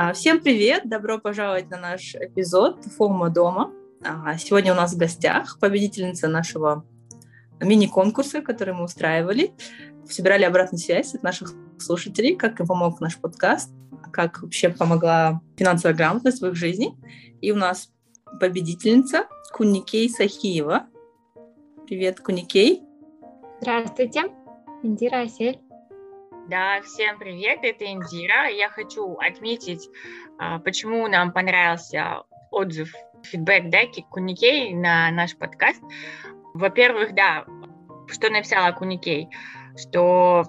А, всем привет! Добро пожаловать на наш эпизод «Форма дома». А, сегодня у нас в гостях победительница нашего мини-конкурса, который мы устраивали. Собирали обратную связь от наших слушателей, как им помог наш подкаст, как вообще помогла финансовая грамотность в их жизни. И у нас победительница Куникей Сахиева. Привет, Куникей. Здравствуйте, Индира Асель. Да, всем привет, это Индира. Я хочу отметить, а, почему нам понравился отзыв, фидбэк, да, Куникей на наш подкаст. Во-первых, да, что написала Куникей, что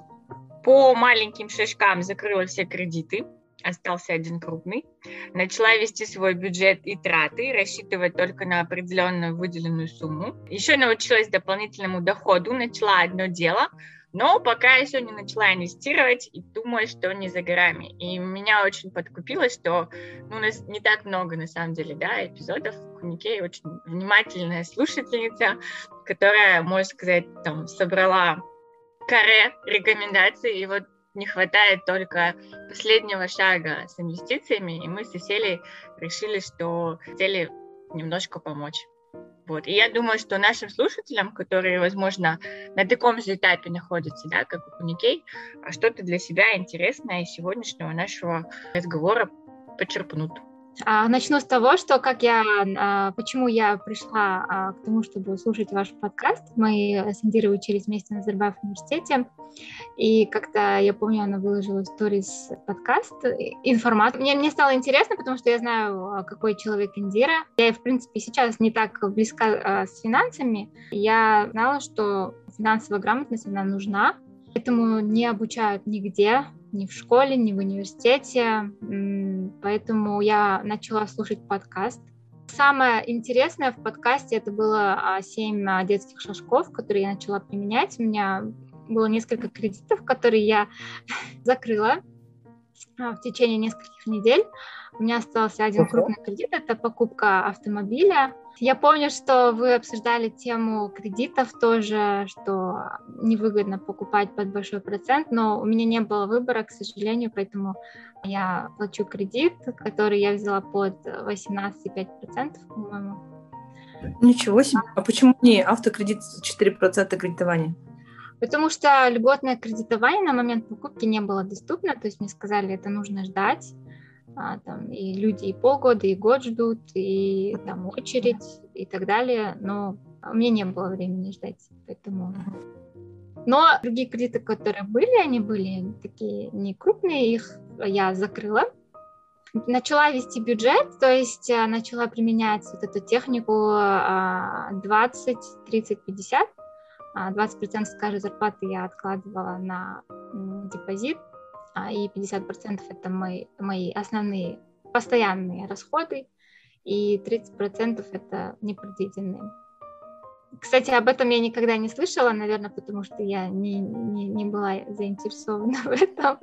по маленьким шажкам закрыла все кредиты, остался один крупный, начала вести свой бюджет и траты, рассчитывать только на определенную выделенную сумму. Еще научилась дополнительному доходу, начала одно дело – но пока еще не начала инвестировать и думаю, что не за горами. И меня очень подкупило, что ну, у нас не так много, на самом деле, да, эпизодов. Куникей очень внимательная слушательница, которая, можно сказать, там, собрала каре рекомендаций, и вот не хватает только последнего шага с инвестициями, и мы с Селей решили, что хотели немножко помочь. Вот. И я думаю, что нашим слушателям, которые, возможно, на таком же этапе находятся, да, как у Куникей, а что-то для себя интересное из сегодняшнего нашего разговора почерпнут. А, начну с того, что как я, а, почему я пришла а, к тому, чтобы слушать ваш подкаст. Мы с Индирой учились вместе на Зарбаев университете, и как-то, я помню, она выложила сторис подкаст, информацию. Мне, мне стало интересно, потому что я знаю, какой человек Индира. Я, в принципе, сейчас не так близка с финансами. Я знала, что финансовая грамотность, она нужна, Этому не обучают нигде, ни в школе, ни в университете. Поэтому я начала слушать подкаст. Самое интересное в подкасте это было а, семь а, детских шажков, которые я начала применять. У меня было несколько кредитов, которые я закрыла а, в течение нескольких недель. У меня остался один крупный кредит, это покупка автомобиля. Я помню, что вы обсуждали тему кредитов тоже, что невыгодно покупать под большой процент, но у меня не было выбора, к сожалению, поэтому я плачу кредит, который я взяла под 18,5%, по-моему. Ничего себе. А почему не автокредит 4% кредитования? Потому что льготное кредитование на момент покупки не было доступно, то есть мне сказали, это нужно ждать а, там, и люди и полгода, и год ждут, и там очередь и так далее, но у меня не было времени ждать, поэтому... Но другие кредиты, которые были, они были такие не крупные, их я закрыла. Начала вести бюджет, то есть а, начала применять вот эту технику 20, 30, 50. 20% с каждой зарплаты я откладывала на депозит, и 50% это мои, мои основные постоянные расходы, и 30% это непредвиденные. Кстати, об этом я никогда не слышала, наверное, потому что я не, не, не была заинтересована в этом.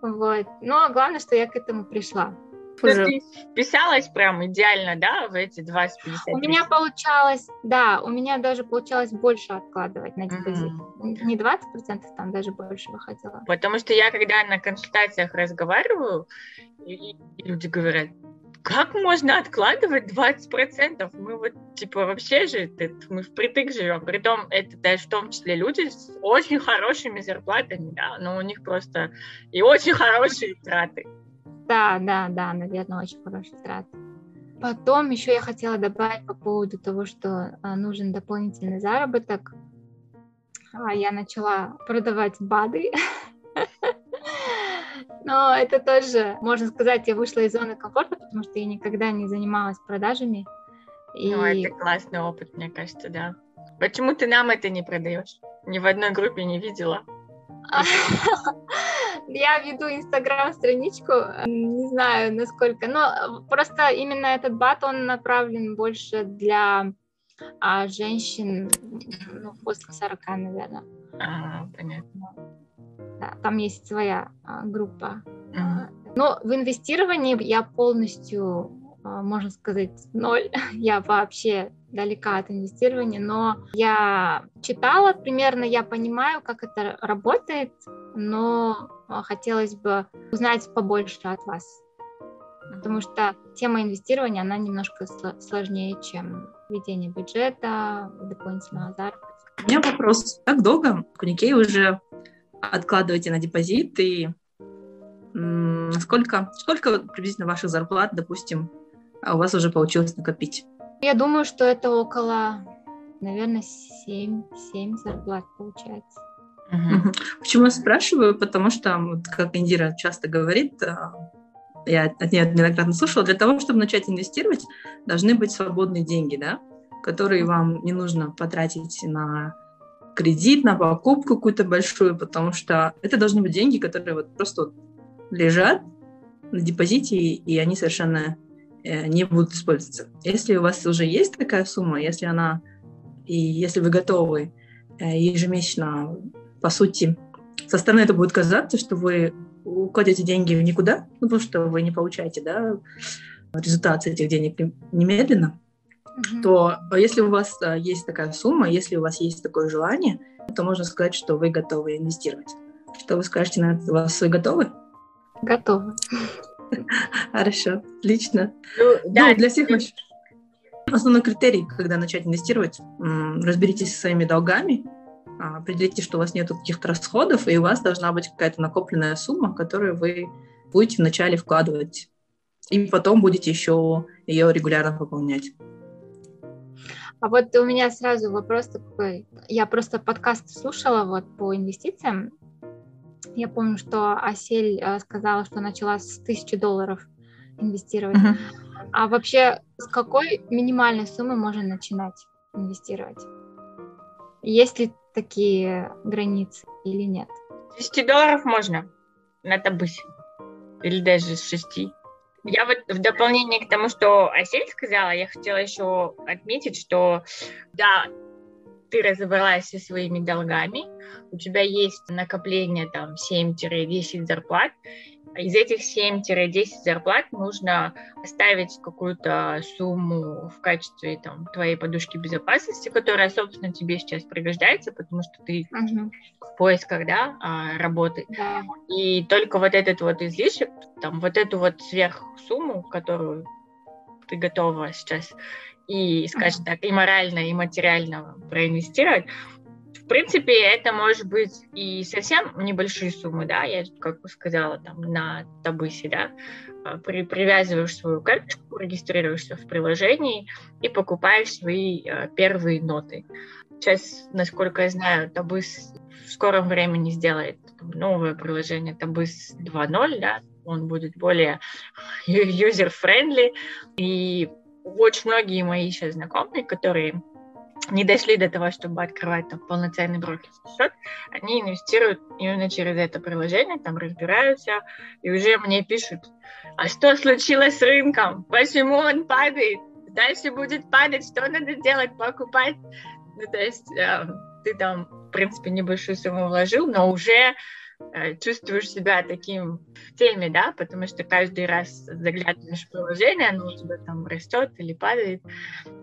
Вот. Но главное, что я к этому пришла. Ты вписалась прям идеально, да, в эти 20-50 У меня получалось, да, у меня даже получалось больше откладывать на депозит. Mm-hmm. Не 20%, там даже больше выходило. Потому что я, когда на консультациях разговариваю, и люди говорят, как можно откладывать 20%? Мы вот, типа, вообще же, мы впритык живем. Притом, это даже в том числе люди с очень хорошими зарплатами, да, но у них просто и очень хорошие траты. Да, да, да, наверное, очень хороший трат. Потом еще я хотела добавить по поводу того, что а, нужен дополнительный заработок. А, я начала продавать БАДы. Но это тоже, можно сказать, я вышла из зоны комфорта, потому что я никогда не занималась продажами. И... Ну, это классный опыт, мне кажется, да. Почему ты нам это не продаешь? Ни в одной группе не видела. Я веду инстаграм-страничку, не знаю, насколько, но просто именно этот бат, он направлен больше для а, женщин ну, после 40, наверное. А, понятно. Да, там есть своя а, группа. Mm-hmm. Но в инвестировании я полностью, а, можно сказать, ноль. Я вообще далека от инвестирования, но я читала примерно, я понимаю, как это работает, но а, хотелось бы узнать побольше от вас, потому что тема инвестирования, она немножко сложнее, чем ведение бюджета, дополнительного заработка. У меня вопрос. Как долго Куникей уже откладываете на депозит и сколько, сколько приблизительно ваших зарплат, допустим, у вас уже получилось накопить? Я думаю, что это около, наверное, 7, 7 зарплат получается. Угу. Почему я спрашиваю? Потому что, вот, как Индира часто говорит, а, я от нее неоднократно слушала, для того, чтобы начать инвестировать, должны быть свободные деньги, да, которые вам не нужно потратить на кредит, на покупку какую-то большую, потому что это должны быть деньги, которые вот просто лежат на депозите, и они совершенно Э, не будут использоваться. Если у вас уже есть такая сумма, если она и если вы готовы э, ежемесячно, по сути, со стороны это будет казаться, что вы укладете деньги в никуда, ну, потому что вы не получаете да, результат этих денег немедленно, mm-hmm. то если у вас э, есть такая сумма, если у вас есть такое желание, то можно сказать, что вы готовы инвестировать. Что вы скажете на это? Вас вы готовы? Готовы. Хорошо, отлично. Ну, да, ну, для всех основной критерий, когда начать инвестировать, разберитесь со своими долгами, а, определите, что у вас нет каких-то расходов, и у вас должна быть какая-то накопленная сумма, которую вы будете вначале вкладывать, и потом будете еще ее регулярно пополнять. А вот у меня сразу вопрос такой. Я просто подкаст слушала вот по инвестициям, я помню, что Асель э, сказала, что начала с тысячи долларов инвестировать. Uh-huh. А вообще с какой минимальной суммы можно начинать инвестировать? Есть ли такие границы или нет? 10 долларов можно на табысе. Или даже с 6. Я вот в дополнение к тому, что Асель сказала, я хотела еще отметить, что да, ты разобралась со своими долгами, у тебя есть накопление там 7-10 зарплат, из этих 7-10 зарплат нужно оставить какую-то сумму в качестве там, твоей подушки безопасности, которая, собственно, тебе сейчас пригождается, потому что ты uh-huh. в поисках да, а, работы. Yeah. И только вот этот вот излишек, там, вот эту вот сверхсумму, которую ты готова сейчас и, скажем так, и морально, и материально проинвестировать, в принципе, это может быть и совсем небольшие суммы, да, я, как бы сказала, там, на Табысе, да, а, при, привязываешь свою карточку, регистрируешься в приложении и покупаешь свои а, первые ноты. Сейчас, насколько я знаю, Табыс в скором времени сделает новое приложение Табыс 2.0, да, он будет более user-friendly, и очень многие мои сейчас знакомые, которые не дошли до того, чтобы открывать там полноценный брокерский счет, они инвестируют именно через это приложение, там разбираются, и уже мне пишут, а что случилось с рынком? Почему он падает? Дальше будет падать, что надо делать? Покупать? Ну, то есть э, ты там, в принципе, небольшую сумму вложил, но уже чувствуешь себя таким в теме, да, потому что каждый раз заглядываешь в приложение, оно у тебя там растет или падает,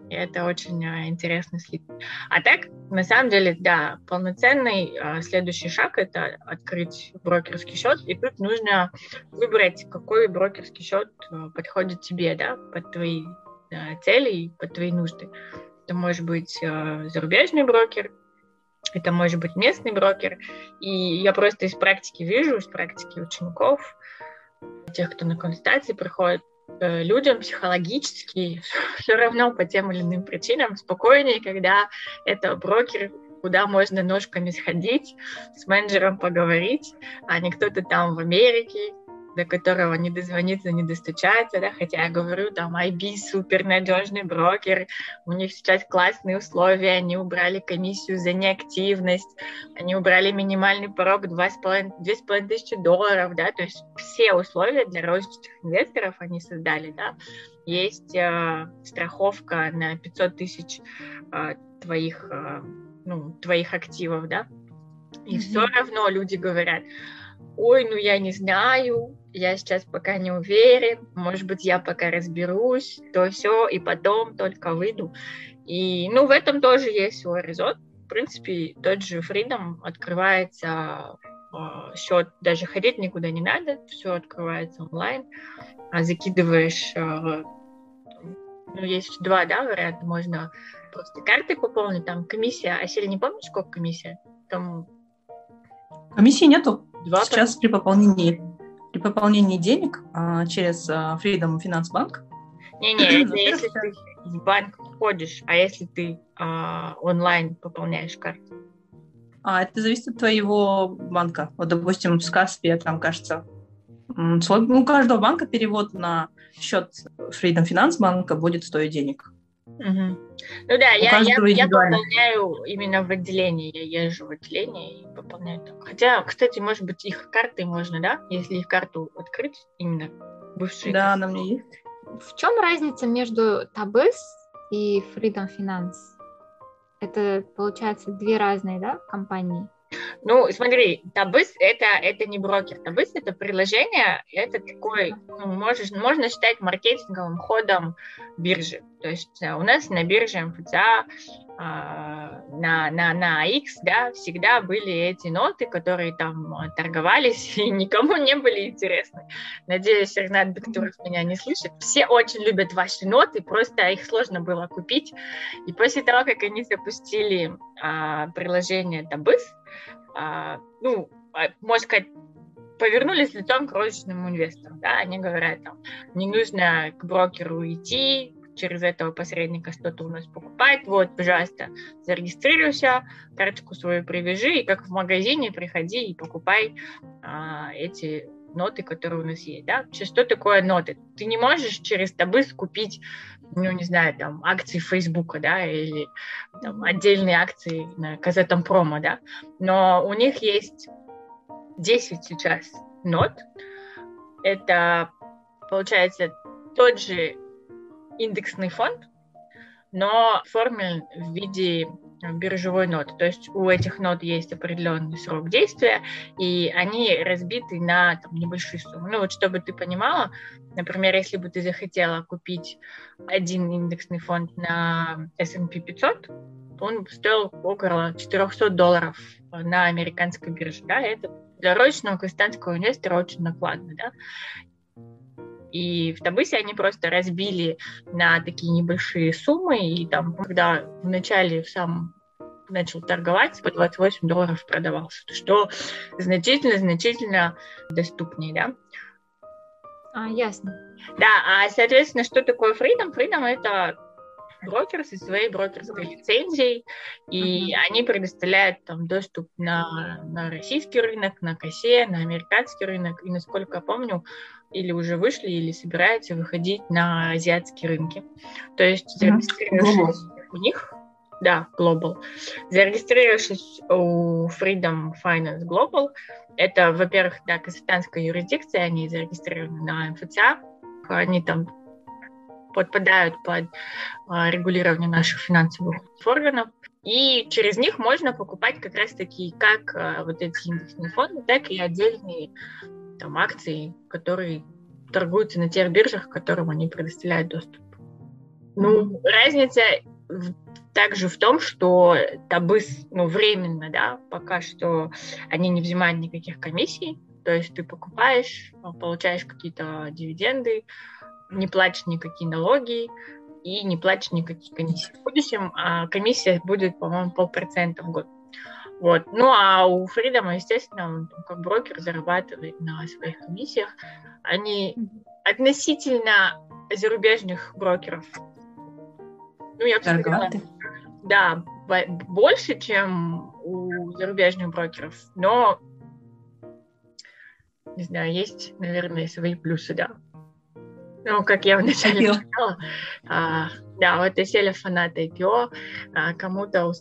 и это очень э, интересно следить. А так, на самом деле, да, полноценный э, следующий шаг — это открыть брокерский счет, и тут нужно выбрать, какой брокерский счет подходит тебе, да, под твои цели и под твои нужды. Это может быть зарубежный брокер, это может быть местный брокер. И я просто из практики вижу, из практики учеников, тех, кто на консультации приходит, э, людям психологически все равно по тем или иным причинам спокойнее, когда это брокер, куда можно ножками сходить, с менеджером поговорить, а не кто-то там в Америке, до которого не дозвониться, не достучаться, да, хотя я говорю, там, IB супер надежный брокер, у них сейчас классные условия, они убрали комиссию за неактивность, они убрали минимальный порог 2,5 тысячи долларов, да, то есть все условия для розничных инвесторов они создали, да, есть э, страховка на 500 тысяч э, твоих, э, ну, твоих активов, да, и mm-hmm. все равно люди говорят, ой, ну я не знаю, я сейчас пока не уверен, может быть, я пока разберусь, то все, и потом только выйду. И, ну, в этом тоже есть свой резон. В принципе, тот же Freedom открывается э, счет, даже ходить никуда не надо, все открывается онлайн, а закидываешь, э, ну, есть два, да, варианта, можно просто карты пополнить, там комиссия, а если не помнишь, сколько комиссия? Там... Комиссии нету. 2%. Сейчас при пополнении, при пополнении денег а, через а, Freedom Finance Bank. Не-не, если ты в банк ходишь, а если ты а, онлайн пополняешь карту? А, это зависит от твоего банка. Вот, допустим, в Каспе, там, кажется, у каждого банка перевод на счет Freedom Finance банка будет стоить денег. Угу. Ну да, я, я, я пополняю именно в отделении. Я езжу в отделение и пополняю так. Хотя, кстати, может быть, их карты можно, да? Если их карту открыть, именно бывшие. Да, она мне есть. В чем разница между Табыс и Freedom Finance? Это, получается, две разные, да, компании? Ну, смотри, Табыс это, это не брокер. Табыс это приложение, это такой, ну, можешь, можно считать маркетинговым ходом биржи. То есть э, у нас на бирже МФЦА на, на, на X, да, всегда были эти ноты, которые там э, торговались и никому не были интересны. Надеюсь, Ренат Бектуров меня не слышит. Все очень любят ваши ноты, просто их сложно было купить. И после того, как они запустили а, приложение Табыс, а, ну, а, можно сказать, повернулись лицом к розничному инвестору. Да? Они говорят, там, не нужно к брокеру идти, через этого посредника что-то у нас покупать. Вот, пожалуйста, зарегистрируйся, карточку свою привяжи, и как в магазине приходи и покупай а, эти ноты, которые у нас есть, да? Что такое ноты? Ты не можешь через Табыс купить, ну, не знаю, там, акции Фейсбука, да, или там, отдельные акции на Казетом промо, да, но у них есть 10 сейчас нот. Это, получается, тот же индексный фонд, но оформлен в виде биржевой ноты. То есть у этих нот есть определенный срок действия, и они разбиты на там, небольшие суммы. Ну вот чтобы ты понимала, например, если бы ты захотела купить один индексный фонд на S&P 500, он стоил около 400 долларов на американской бирже. Да? Это для розничного крестьянского инвестора очень накладно. Да? И в Табысе они просто разбили на такие небольшие суммы, и там, когда вначале в самом начал торговать, по 28 долларов продавался, что значительно-значительно доступнее, да. А, ясно. Да, а, соответственно, что такое Freedom? Freedom — это брокер со своей брокерской лицензией, и uh-huh. они предоставляют там доступ на, на российский рынок, на косе, на американский рынок, и, насколько я помню, или уже вышли, или собираются выходить на азиатские рынки. То есть зарегистрировавшись uh-huh. у них, да, Global, зарегистрировавшись у Freedom Finance Global, это, во-первых, да, казахстанская юрисдикция, они зарегистрированы на МФЦА, они там подпадают под а, регулирование наших финансовых органов. И через них можно покупать как раз-таки как а, вот эти индексные фонды, так и отдельные там, акции, которые торгуются на тех биржах, которым они предоставляют доступ. Ну, разница также в том, что Табыс, ну, временно, да, пока что они не взимают никаких комиссий, то есть ты покупаешь, получаешь какие-то дивиденды, не платишь никакие налоги и не платишь никакие комиссии. В будущем а, комиссия будет, по-моему, полпроцента в год. Вот. Ну, а у Фридома, естественно, он как брокер зарабатывает на своих комиссиях. Они относительно зарубежных брокеров, ну, я бы сказала, да, больше, чем у зарубежных брокеров, но, не знаю, есть, наверное, свои плюсы, да. Ну, как я вначале сказала, а, да, вот если фанаты IPO, а, кому-то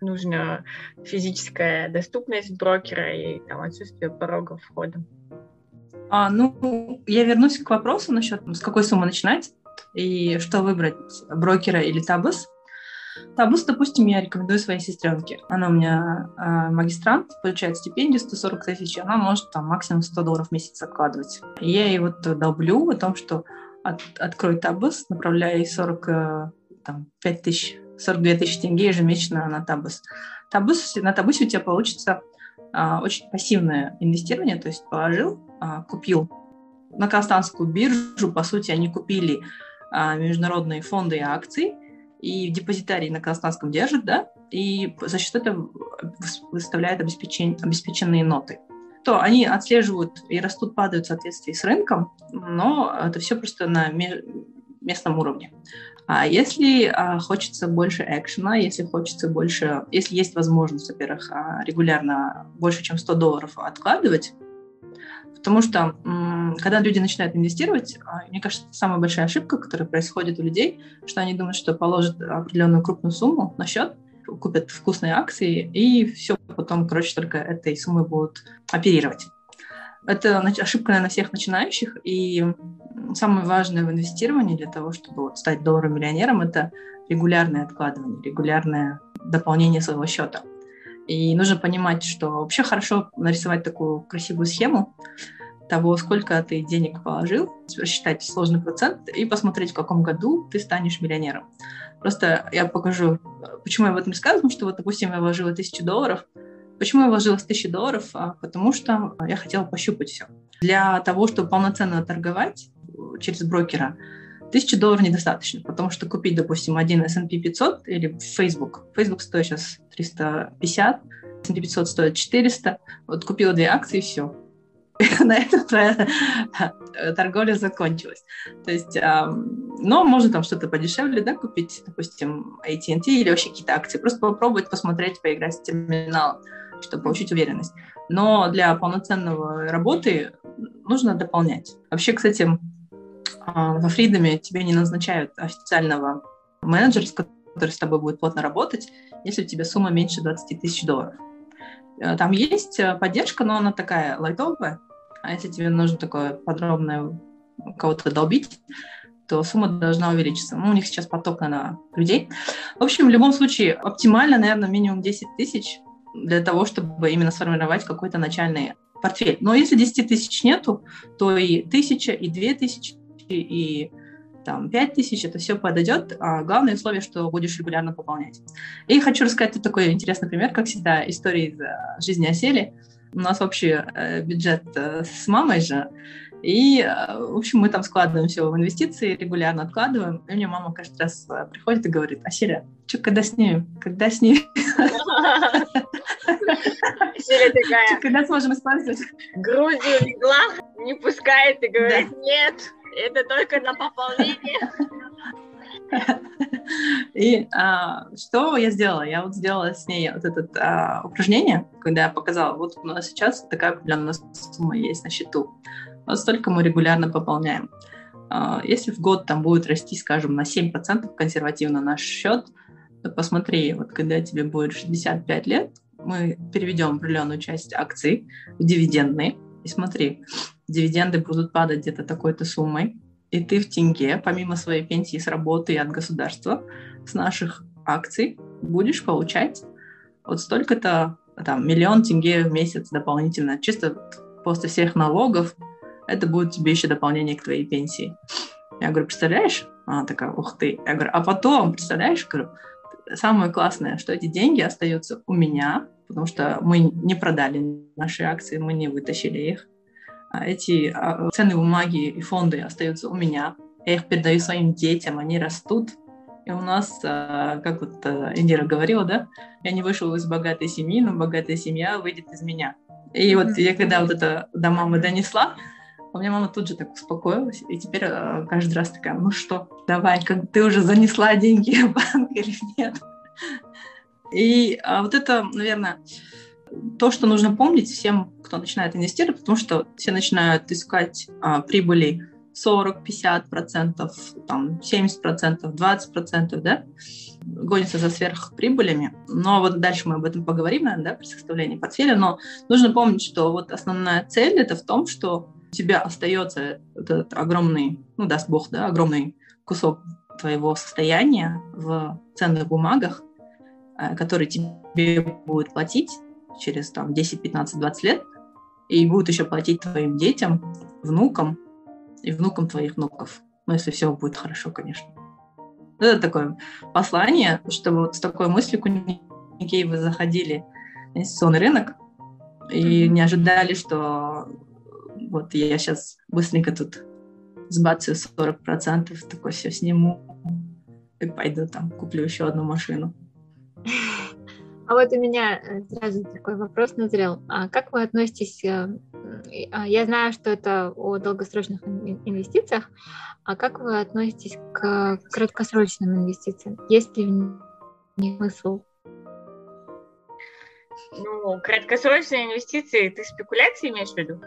нужна физическая доступность брокера и там отсутствие порога входа. А, ну, я вернусь к вопросу насчет, с какой суммы начинать и что выбрать, брокера или табус. Табус, допустим, я рекомендую своей сестренке. Она у меня э, магистрант, получает стипендию 140 тысяч, она может там максимум 100 долларов в месяц откладывать. И я ей вот долблю о том, что от, открой табус, направляй 40, э, там, 5 тысяч 42 тысячи тенге ежемесячно на Табус. Табус, на Табусе у тебя получится а, очень пассивное инвестирование, то есть положил, а, купил на Казахстанскую биржу, по сути, они купили а, международные фонды и акции, и депозитарий на казахстанском держит, да, и за счет этого выставляют обеспечен... обеспеченные ноты. То они отслеживают и растут, падают в соответствии с рынком, но это все просто на местном уровне. А если а, хочется больше экшена, если хочется больше, если есть возможность, во-первых, а, регулярно больше, чем 100 долларов откладывать, потому что когда люди начинают инвестировать, а, мне кажется, самая большая ошибка, которая происходит у людей, что они думают, что положат определенную крупную сумму на счет, купят вкусные акции, и все, потом, короче, только этой суммой будут оперировать. Это ошибка, наверное, всех начинающих, и самое важное в инвестировании для того, чтобы вот стать долларовым миллионером, это регулярное откладывание, регулярное дополнение своего счета. И нужно понимать, что вообще хорошо нарисовать такую красивую схему того, сколько ты денег положил, рассчитать сложный процент и посмотреть, в каком году ты станешь миллионером. Просто я покажу, почему я в этом рассказываю, потому что вот, допустим, я вложила тысячу долларов, Почему я вложила тысячу долларов? А, потому что я хотела пощупать все. Для того, чтобы полноценно торговать через брокера, тысячи долларов недостаточно, потому что купить, допустим, один S&P 500 или Facebook. Facebook стоит сейчас 350, S&P 500 стоит 400. Вот купила две акции и все. На этом твоя торговля закончилась. То есть, но можно там что-то подешевле, да, купить, допустим, AT&T или вообще какие-то акции. Просто попробовать, посмотреть, поиграть с терминалом чтобы получить уверенность. Но для полноценного работы нужно дополнять. Вообще, кстати, а, во Фридоме тебе не назначают официального менеджера, который с тобой будет плотно работать, если у тебя сумма меньше 20 тысяч долларов. Э, там есть э, поддержка, но она такая лайтовая. А если тебе нужно такое подробное кого-то долбить, то сумма должна увеличиться. Ну, у них сейчас поток на людей. В общем, в любом случае, оптимально, наверное, минимум 10 тысяч для того, чтобы именно сформировать какой-то начальный портфель. Но если 10 тысяч нету, то и тысяча, и две тысячи, и там, 5 тысяч, это все подойдет. А главное условие, что будешь регулярно пополнять. И хочу рассказать такой интересный пример, как всегда, истории из э, жизни осели. У нас общий э, бюджет э, с мамой же, и, э, в общем, мы там складываем все в инвестиции, регулярно откладываем. И мне мама каждый раз приходит и говорит, Асиля, что, когда снимем? Когда снимем? Асиля такая... Когда сможем использовать? Грудью легла, не пускает и говорит, нет, это только на пополнение. И а, что я сделала? Я вот сделала с ней вот это а, упражнение, когда я показала, вот у нас сейчас такая определенная сумма есть на счету вот столько мы регулярно пополняем. А, если в год там будет расти, скажем, на 7% консервативно наш счет, то посмотри, вот когда тебе будет 65 лет, мы переведем определенную часть акций в дивидендные, и смотри, дивиденды будут падать где-то такой-то суммой, и ты в тенге, помимо своей пенсии с работы и от государства, с наших акций будешь получать вот столько-то, там, миллион тенге в месяц дополнительно, чисто после всех налогов, это будет тебе еще дополнение к твоей пенсии. Я говорю, представляешь? Она такая, ух ты. Я говорю, а потом, представляешь, говорю, самое классное, что эти деньги остаются у меня, потому что мы не продали наши акции, мы не вытащили их. А эти а, ценные бумаги и фонды остаются у меня. Я их передаю своим детям, они растут. И у нас, а, как вот Индира говорила, да, я не вышел из богатой семьи, но богатая семья выйдет из меня. И вот я когда вот это до мамы донесла, у меня мама тут же так успокоилась, и теперь э, каждый раз такая, ну что, давай, как ты уже занесла деньги в банк или нет? И вот это, наверное, то, что нужно помнить всем, кто начинает инвестировать, потому что все начинают искать а, прибыли 40, 50 процентов, там, 70 процентов, 20 процентов, да, гонятся за сверхприбылями. Но вот дальше мы об этом поговорим, наверное, да, при составлении портфеля, но нужно помнить, что вот основная цель это в том, что у тебя остается этот огромный, ну, даст бог, да, огромный кусок твоего состояния в ценных бумагах, э, который тебе будет платить через там 10, 15, 20 лет, и будет еще платить твоим детям, внукам и внукам твоих внуков. Ну, если все будет хорошо, конечно. Это такое послание, чтобы вот с такой мыслью Куникей вы заходили в инвестиционный рынок и не ожидали, что вот я сейчас быстренько тут сбацаю 40%, такой все сниму и пойду там куплю еще одну машину. А вот у меня э, сразу такой вопрос назрел. А как вы относитесь, э, а, я знаю, что это о долгосрочных инвестициях, а как вы относитесь к краткосрочным инвестициям? Есть ли в них смысл? Ну, краткосрочные инвестиции, ты спекуляции имеешь в виду?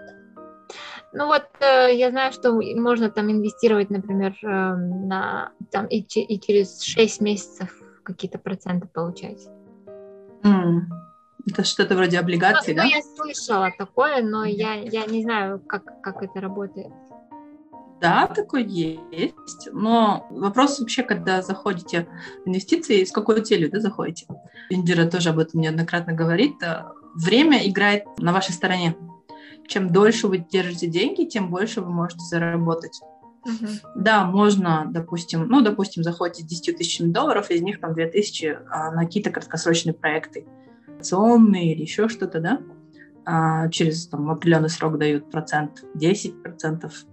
Ну вот э, я знаю, что можно там инвестировать, например, э, на там и, и через 6 месяцев какие-то проценты получать. Mm. Это что-то вроде облигаций, ну, да? Ну, я слышала такое, но я, я не знаю, как, как это работает. Да, такое есть. Но вопрос вообще, когда заходите в инвестиции, с какой целью да, заходите? Индира тоже об этом неоднократно говорит. Э, время играет на вашей стороне чем дольше вы держите деньги, тем больше вы можете заработать. Uh-huh. Да, можно, допустим, ну, допустим, заходите с 10 тысячами долларов, из них там 2 тысячи а, на какие-то краткосрочные проекты, акционные или еще что-то, да, а, через там, определенный срок дают процент, 10 процентов.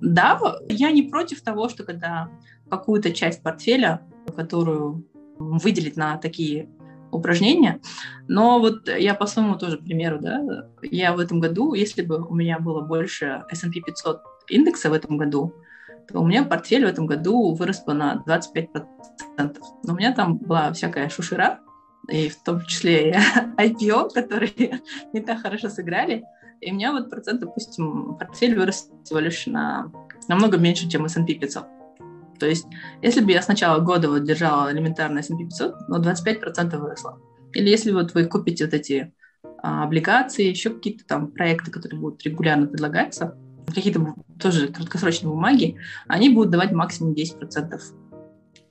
Да, я не против того, что когда какую-то часть портфеля, которую выделить на такие упражнения. Но вот я по своему тоже примеру, да, я в этом году, если бы у меня было больше S&P 500 индекса в этом году, то у меня портфель в этом году вырос бы на 25%. Но у меня там была всякая шушера, и в том числе и IPO, которые не так хорошо сыграли. И у меня вот процент, допустим, портфель вырос всего лишь на намного меньше, чем S&P 500. То есть, если бы я с начала года вот держала элементарно S&P 500, но 25% выросло. Или если вот вы купите вот эти а, облигации, еще какие-то там проекты, которые будут регулярно предлагаться, какие-то тоже краткосрочные бумаги, они будут давать максимум 10%.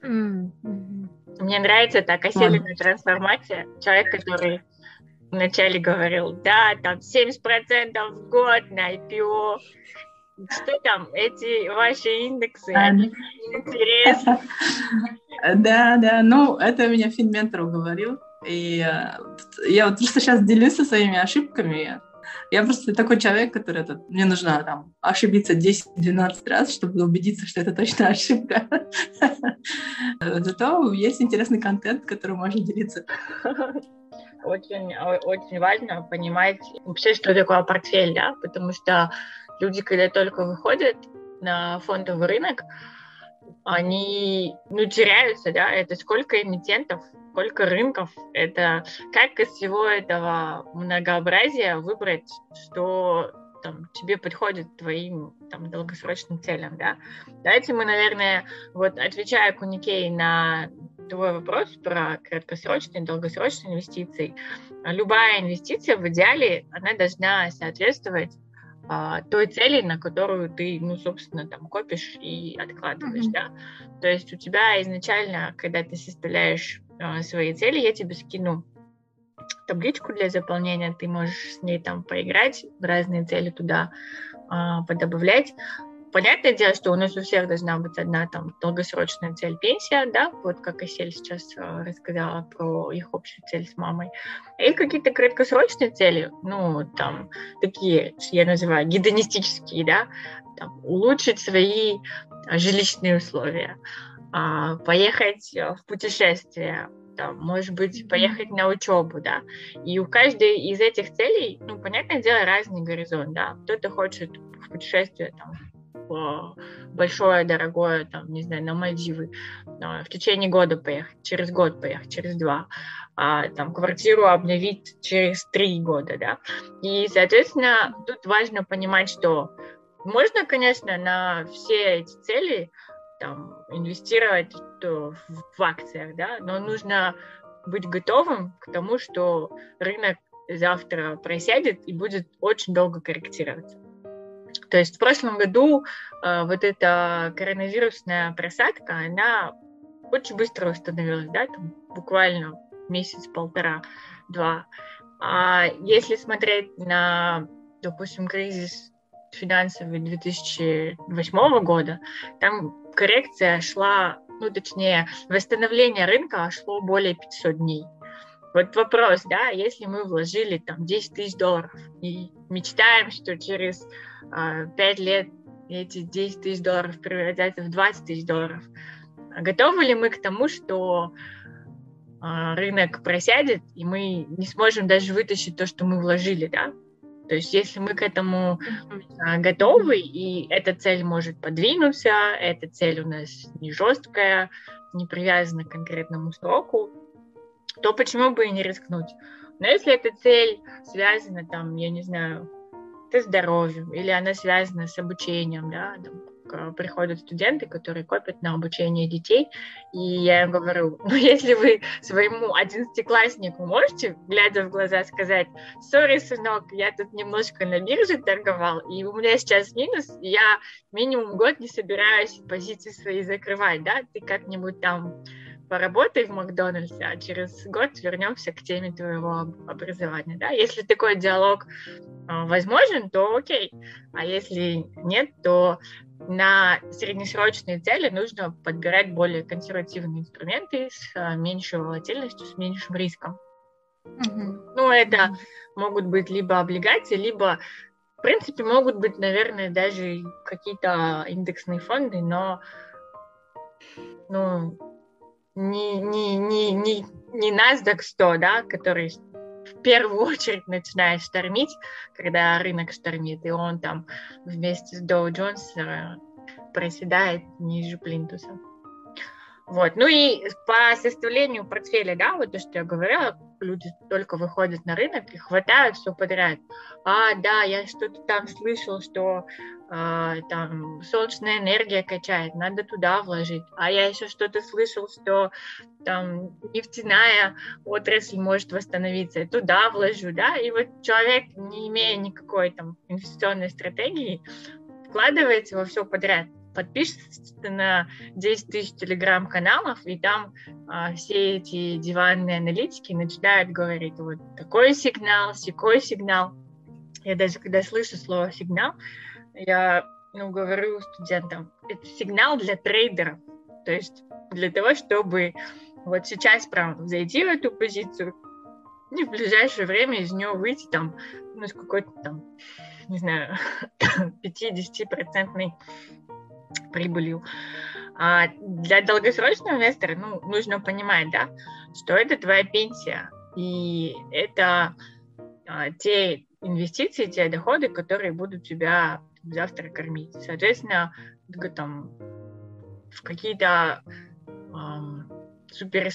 Mm-hmm. Мне нравится так оседленная а. трансформация. Человек, который вначале говорил, да, там 70% в год на IPO, что там, эти ваши индексы? А, Интересно. Да, да, ну, это меня финментор уговорил. И э, я вот просто сейчас делюсь со своими ошибками. Я просто такой человек, который это, мне нужно там ошибиться 10-12 раз, чтобы убедиться, что это точно ошибка. Зато есть интересный контент, который можно делиться. Очень, очень важно понимать вообще, что такое портфель, да, потому что люди, когда только выходят на фондовый рынок, они ну, теряются, да, это сколько эмитентов, сколько рынков, это как из всего этого многообразия выбрать, что там, тебе подходит твоим там, долгосрочным целям, да. Давайте мы, наверное, вот отвечая Куникей на твой вопрос про краткосрочные и долгосрочные инвестиции, любая инвестиция в идеале, она должна соответствовать а, той цели, на которую ты, ну, собственно, там копишь и откладываешь, mm-hmm. да. То есть у тебя изначально, когда ты составляешь свои цели, я тебе скину табличку для заполнения, ты можешь с ней там поиграть, разные цели туда а, подобавлять понятное дело, что у нас у всех должна быть одна там долгосрочная цель пенсия, да, вот как Асель сейчас э, рассказала про их общую цель с мамой. И какие-то краткосрочные цели, ну, там, такие, я называю, гедонистические, да, там, улучшить свои жилищные условия, а, поехать в путешествие, там, может быть, поехать на учебу, да. И у каждой из этих целей, ну, понятное дело, разный горизонт, да. Кто-то хочет в путешествие там, большое, дорогое, там, не знаю, на Мальдивы, в течение года поехать, через год поехать, через два, а там квартиру обновить через три года, да. И, соответственно, тут важно понимать, что можно, конечно, на все эти цели там, инвестировать в, в акциях, да, но нужно быть готовым к тому, что рынок завтра просядет и будет очень долго корректироваться. То есть в прошлом году э, вот эта коронавирусная просадка, она очень быстро восстановилась, да, там буквально месяц-полтора-два. А если смотреть на, допустим, кризис финансовый 2008 года, там коррекция шла ну, точнее, восстановление рынка шло более 500 дней. Вот вопрос, да, если мы вложили там 10 тысяч долларов и мечтаем, что через э, 5 лет эти 10 тысяч долларов превратятся в 20 тысяч долларов, готовы ли мы к тому, что э, рынок просядет, и мы не сможем даже вытащить то, что мы вложили, да? То есть если мы к этому э, готовы, и эта цель может подвинуться, эта цель у нас не жесткая, не привязана к конкретному сроку, то почему бы и не рискнуть? Но если эта цель связана, там, я не знаю, со здоровьем, или она связана с обучением, да, там, приходят студенты, которые копят на обучение детей, и я им говорю, ну, если вы своему одиннадцатикласснику можете, глядя в глаза, сказать, сори, сынок, я тут немножко на бирже торговал, и у меня сейчас минус, и я минимум год не собираюсь позиции свои закрывать, да, ты как-нибудь там поработай в Макдональдсе, а через год вернемся к теме твоего образования. Да? Если такой диалог э, возможен, то окей. А если нет, то на среднесрочные цели нужно подбирать более консервативные инструменты с э, меньшей волатильностью, с меньшим риском. Mm-hmm. Ну, это могут быть либо облигации, либо, в принципе, могут быть, наверное, даже какие-то индексные фонды, но ну, не, не, не, не, не NASDAQ 100, да, который в первую очередь начинает штормить, когда рынок штормит, и он там вместе с Dow Jones э, проседает ниже плинтуса. Вот. Ну и по составлению портфеля, да, вот то, что я говорила, люди только выходят на рынок и хватают все подряд. А, да, я что-то там слышал, что там солнечная энергия качает, надо туда вложить. А я еще что-то слышал, что там нефтяная отрасль может восстановиться, и туда вложу, да, и вот человек, не имея никакой там инвестиционной стратегии, вкладывается во все подряд подпишется на 10 тысяч телеграм-каналов, и там а, все эти диванные аналитики начинают говорить, вот такой сигнал, секой сигнал. Я даже когда слышу слово сигнал, я ну, говорю студентам, это сигнал для трейдеров, то есть для того, чтобы вот сейчас прям зайти в эту позицию и в ближайшее время из нее выйти там, ну, с какой-то там, не знаю, 50-процентной прибылью. А для долгосрочного инвестора ну, нужно понимать, да, что это твоя пенсия, и это а, те инвестиции, те доходы, которые будут тебя завтра кормить. Соответственно, там, в какие-то эм, супер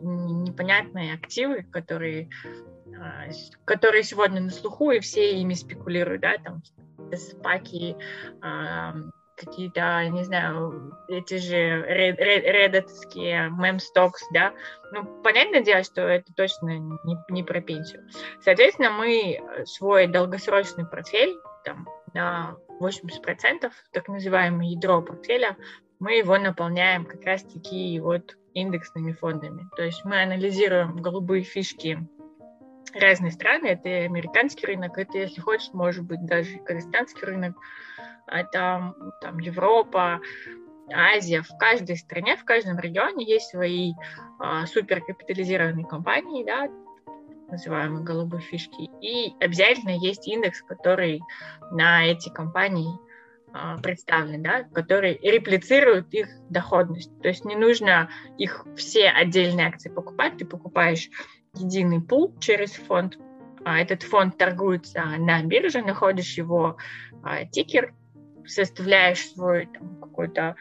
непонятные активы, которые, э, которые сегодня на слуху, и все ими спекулируют, да, там, спаки, э, какие-то, не знаю, эти же реддитские мемстокс, да, ну, понятное дело, что это точно не, не про пенсию. Соответственно, мы свой долгосрочный портфель, там, на 80%, так называемое ядро портфеля, мы его наполняем как раз-таки вот индексными фондами. То есть мы анализируем голубые фишки разные страны. Это и американский рынок, это, если хочешь, может быть, даже казахстанский рынок, это там Европа, Азия, в каждой стране, в каждом регионе есть свои а, суперкапитализированные компании, да, называемые голубые фишки, и обязательно есть индекс, который на эти компании а, представлен, да, который реплицирует их доходность. То есть не нужно их все отдельные акции покупать, ты покупаешь единый пул через фонд, а этот фонд торгуется на бирже, находишь его а, тикер, составляешь свой какой-то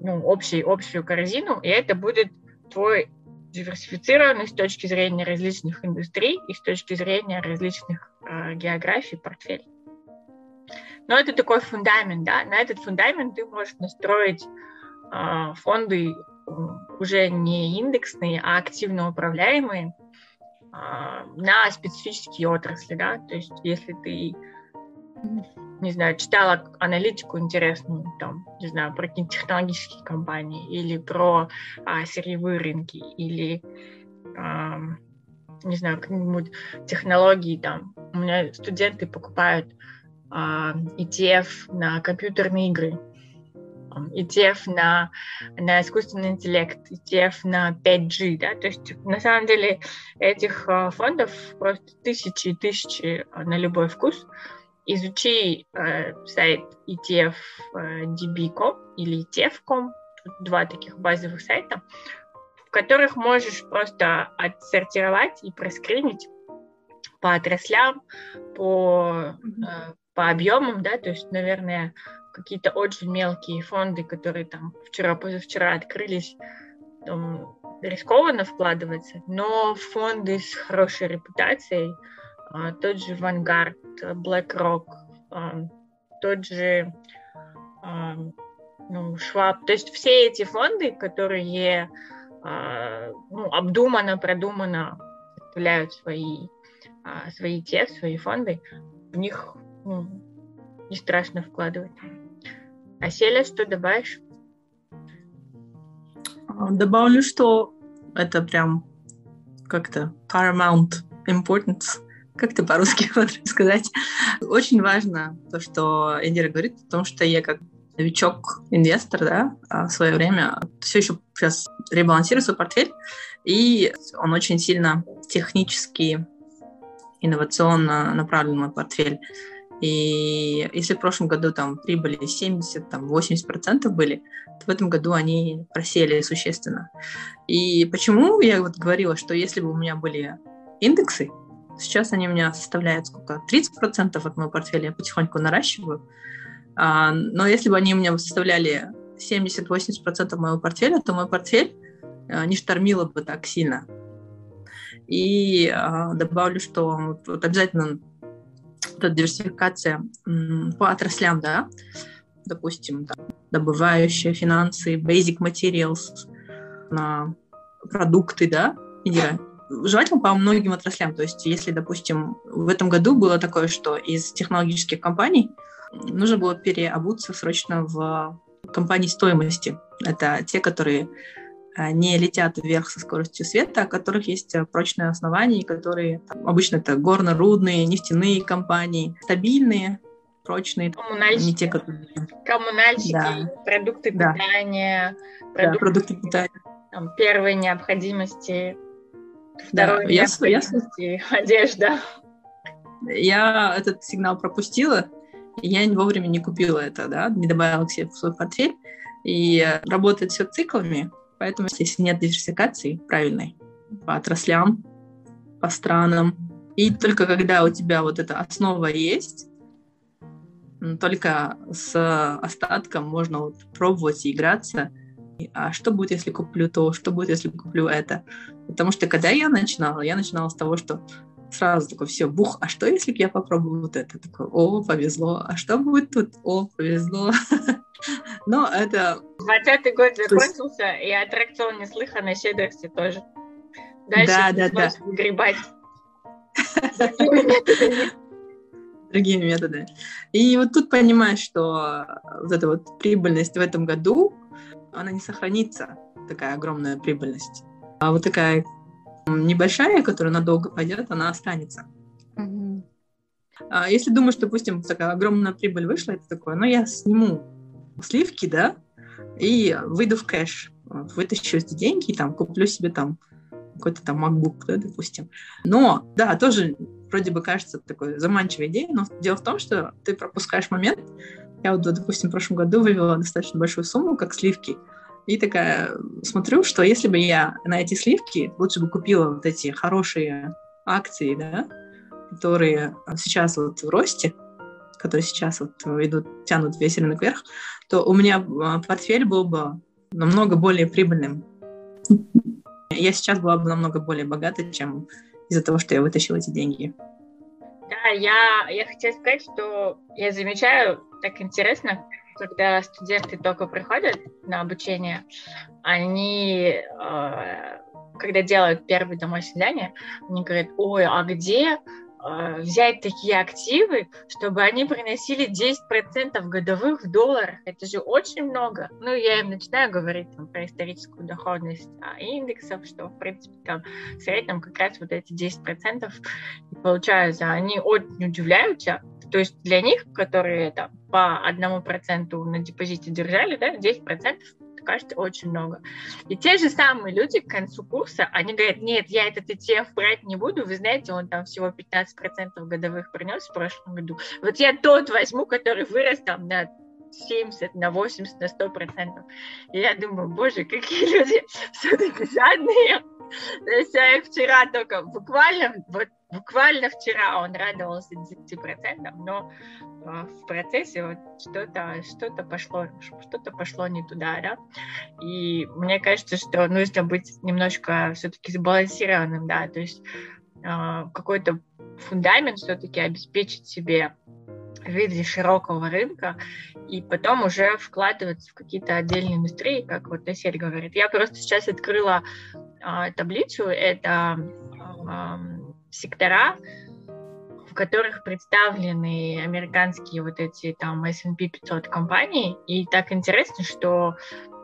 ну, общий, общую корзину, и это будет твой диверсифицированный с точки зрения различных индустрий и с точки зрения различных э, географий портфель. Но это такой фундамент, да, на этот фундамент ты можешь настроить э, фонды уже не индексные, а активно управляемые э, на специфические отрасли, да, то есть если ты не знаю, читала аналитику интересную, там, не знаю, про какие-то технологические компании или про а, сырьевые рынки или, а, не знаю, какие-нибудь технологии там. У меня студенты покупают а, ETF на компьютерные игры. ETF на, на искусственный интеллект, ETF на 5G, да, то есть на самом деле этих а, фондов просто тысячи и тысячи на любой вкус. Изучи э, сайт ETF э, DB.com или ETF.com, два таких базовых сайта, в которых можешь просто отсортировать и проскринить по отраслям, по, э, по объемам, да, то есть, наверное, какие-то очень мелкие фонды, которые там вчера-позавчера открылись, там, рискованно вкладываться, но фонды с хорошей репутацией, тот же Vanguard, BlackRock, а, тот же а, ну, Schwab, то есть все эти фонды, которые ну, обдуманно, продуманно представляют свои, свои те, свои фонды, в них ну, не страшно вкладывать. А Селя, что добавишь? Добавлю, что это прям как-то paramount importance. Как это по-русски сказать? Очень важно то, что Эндира говорит, потому что я как новичок-инвестор, да, а в свое время все еще сейчас ребалансирую свой портфель, и он очень сильно технически, инновационно направлен мой портфель. И если в прошлом году там прибыли 70, там 80 процентов были, то в этом году они просели существенно. И почему я вот говорила, что если бы у меня были индексы, сейчас они у меня составляют сколько? 30 процентов от моего портфеля, я потихоньку наращиваю. А, но если бы они у меня составляли 70-80 процентов моего портфеля, то мой портфель а, не штормило бы так сильно. И а, добавлю, что вот обязательно это диверсификация по отраслям, да, допустим, там, добывающие финансы, basic materials, на продукты, да, желательно по многим отраслям. То есть, если, допустим, в этом году было такое, что из технологических компаний нужно было переобуться срочно в компании стоимости. Это те, которые а, не летят вверх со скоростью света, у которых есть э, прочные основания, которые там, обычно это горно-рудные, нефтяные компании, стабильные, прочные, коммунальщики, не те, которые... коммунальщики да. продукты да. питания, продукты, да, продукты питания, там, первой необходимости, второй да, необходимости, я, одежда. Я этот сигнал пропустила, и я вовремя не купила это, да, не добавила к себе в свой портфель, и работает все циклами, Поэтому, если нет диверсификации правильной по отраслям, по странам, и только когда у тебя вот эта основа есть, только с остатком можно вот пробовать и играться. А что будет, если куплю то? Что будет, если куплю это? Потому что когда я начинала, я начинала с того, что сразу такой, все, бух, а что, если я попробую вот это? Такой, о, повезло. А что будет тут? О, повезло. Но это... 20 год закончился, и аттракцион неслыханной щедрости тоже. Дальше да, да, да. гребать. Другими методами. И вот тут понимаешь, что вот эта вот прибыльность в этом году, она не сохранится, такая огромная прибыльность. А вот такая небольшая, которая надолго пойдет, она останется. Mm-hmm. А если думаешь, допустим, такая огромная прибыль вышла, это такое, ну я сниму сливки, да, и выйду в кэш, вытащу эти деньги и там куплю себе там какой-то там MacBook, да, допустим. Но, да, тоже вроде бы кажется такой заманчивой идеей, но дело в том, что ты пропускаешь момент. Я вот, допустим, в прошлом году вывела достаточно большую сумму, как сливки, и такая смотрю, что если бы я на эти сливки лучше бы купила вот эти хорошие акции, да, которые сейчас вот в росте, которые сейчас вот идут, тянут весь рынок вверх, то у меня а, портфель был бы намного более прибыльным. Я сейчас была бы намного более богата, чем из-за того, что я вытащила эти деньги. Да, я, я хотела сказать, что я замечаю, так интересно, когда студенты только приходят на обучение, они, э, когда делают первое домашнее задание, они говорят, ой, а где взять такие активы, чтобы они приносили 10% годовых в долларах. Это же очень много. Ну, я им начинаю говорить там, про историческую доходность а, индексов, что, в принципе, там в среднем как раз вот эти 10% и получаются. Они очень удивляются. То есть для них, которые там по одному проценту на депозите держали, да, 10 кажется очень много. И те же самые люди к концу курса, они говорят, нет, я этот ETF брать не буду, вы знаете, он там всего 15% годовых принес в прошлом году. Вот я тот возьму, который вырос там на 70, на 80, на 100 процентов. И я думаю, боже, какие люди все-таки жадные. То есть я вчера только буквально, вот буквально вчера он радовался 10%, но а, в процессе вот что-то что пошло, что-то пошло не туда, да. И мне кажется, что нужно быть немножко все-таки сбалансированным, да, то есть э, какой-то фундамент все-таки обеспечить себе в виде широкого рынка и потом уже вкладываться в какие-то отдельные индустрии, как вот Эсель говорит. Я просто сейчас открыла э, таблицу, это э, сектора, в которых представлены американские вот эти там S&P 500 компаний. И так интересно, что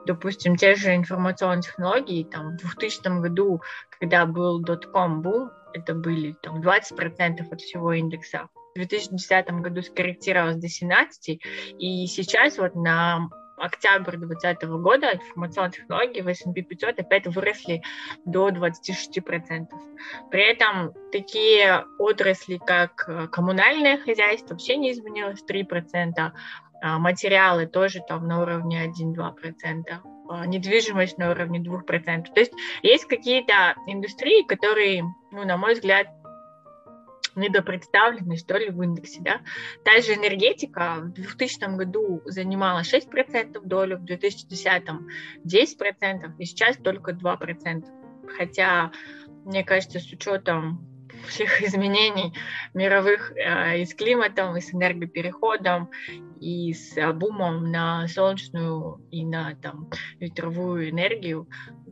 допустим, те же информационные технологии, там, в 2000 году, когда был dot-com boom, это были там 20% от всего индекса. В 2010 году скорректировалось до 17%, и сейчас вот на октябрь 2020 года информационные технологии в S&P 500 опять выросли до 26%. При этом такие отрасли, как э, коммунальное хозяйство, вообще не изменилось 3%, а материалы тоже там на уровне 1-2%, а недвижимость на уровне 2%. То есть есть какие-то индустрии, которые, ну, на мой взгляд, недопредставлены, что ли, в индексе. Да? Та же энергетика в 2000 году занимала 6% долю, в 2010 10%, и сейчас только 2%. Хотя, мне кажется, с учетом всех изменений мировых э, и с климатом, и с энергопереходом, и с бумом на солнечную и на там, ветровую энергию,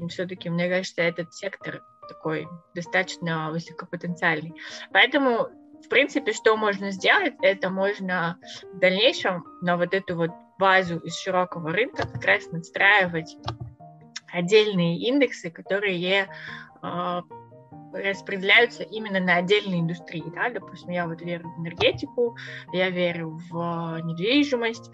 все-таки, мне кажется, этот сектор такой достаточно высокопотенциальный. Поэтому, в принципе, что можно сделать, это можно в дальнейшем на вот эту вот базу из широкого рынка как раз настраивать отдельные индексы, которые э, распределяются именно на отдельные индустрии. Да? Допустим, я вот верю в энергетику, я верю в недвижимость,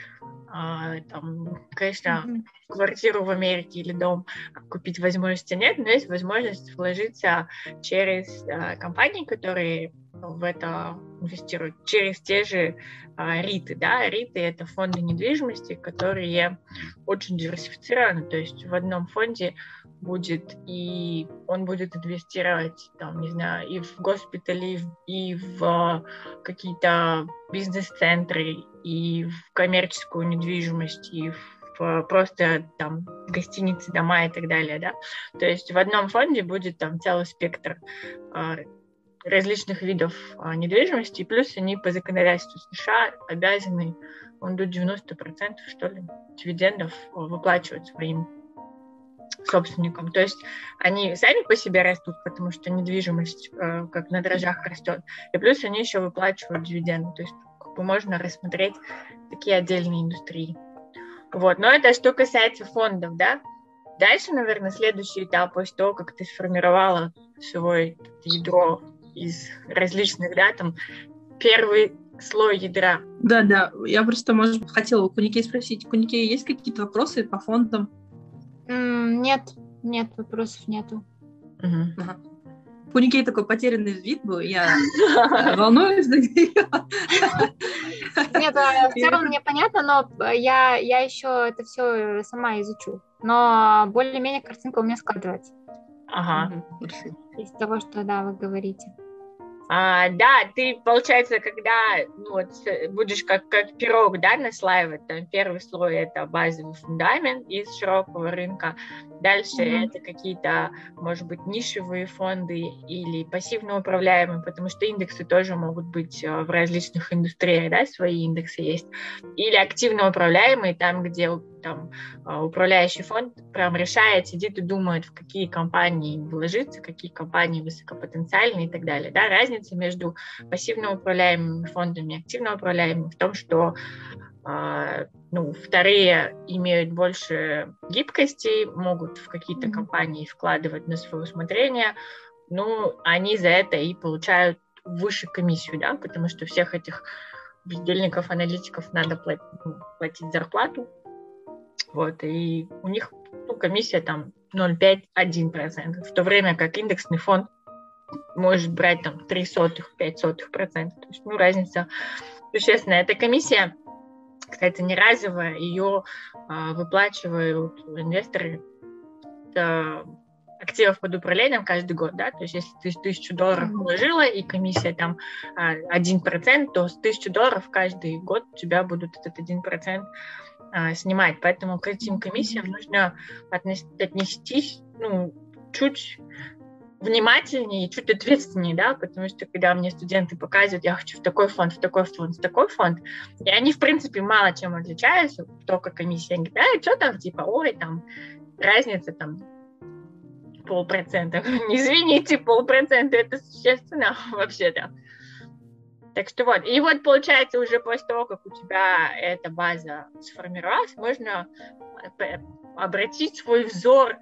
а, там, конечно, mm-hmm. квартиру в Америке или дом купить возможности нет, но есть возможность вложиться через а, компании, которые в это инвестируют, через те же а, РИТы. Да? РИТы — это фонды недвижимости, которые очень диверсифицированы, то есть в одном фонде будет, и он будет инвестировать, там, не знаю, и в госпитали, и в какие-то бизнес-центры, и в коммерческую недвижимость, и в просто там гостиницы, дома и так далее, да. То есть в одном фонде будет там целый спектр а, различных видов а, недвижимости, плюс они по законодательству США обязаны он до 90% что ли дивидендов выплачивать своим собственникам. То есть они сами по себе растут, потому что недвижимость э, как на дрожжах растет. И плюс они еще выплачивают дивиденды. То есть можно рассмотреть такие отдельные индустрии. Вот. Но это что касается фондов, да. Дальше, наверное, следующий этап после того, как ты сформировала свое ядро из различных, да, там, первый слой ядра. Да, да. Я просто, может, хотела у Кунике спросить. Кунике, есть какие-то вопросы по фондам? Нет, нет, вопросов нету. Угу. Ага. У Никей такой потерянный вид был, я волнуюсь за нее. Нет, а, в целом мне понятно, но я, я еще это все сама изучу. Но более-менее картинка у меня складывается. Ага. Из того, что, да, вы говорите. А, да, ты, получается, когда ну, вот, будешь как, как пирог да, наслаивать, там, первый слой это базовый фундамент из широкого рынка, дальше mm-hmm. это какие-то, может быть, нишевые фонды или пассивно управляемые, потому что индексы тоже могут быть э, в различных индустриях, да, свои индексы есть, или активно управляемые, там, где там а, управляющий фонд прям решает, сидит и думает, в какие компании вложиться, какие компании высокопотенциальные и так далее. Да, разница между пассивно управляемыми фондами и активно управляемыми в том, что а, ну, вторые имеют больше гибкости, могут в какие-то компании вкладывать на свое усмотрение, ну, они за это и получают выше комиссию, да, потому что всех этих бездельников, аналитиков надо платить, ну, платить зарплату. Вот, и у них ну, комиссия там 0,5-1%, в то время как индексный фонд может брать там 3 сотых, 5 сотых процента. То есть, ну, разница существенная. Эта комиссия, кстати, не разовая, ее а, выплачивают инвесторы а, активов под управлением каждый год, да, то есть если ты тысячу долларов вложила и комиссия там а, один процент, то с тысячу долларов каждый год у тебя будут этот один процент а, снимать, поэтому к этим комиссиям нужно отнестись, ну, чуть внимательнее и чуть ответственнее, да, потому что когда мне студенты показывают, я хочу в такой фонд, в такой фонд, в такой фонд, и они, в принципе, мало чем отличаются, только комиссия, они говорят, да, что там, типа, ой, там, разница там полпроцента. Извините, полпроцента это существенно вообще-то. Так что вот, и вот получается уже после того, как у тебя эта база сформировалась, можно э, обратить свой взор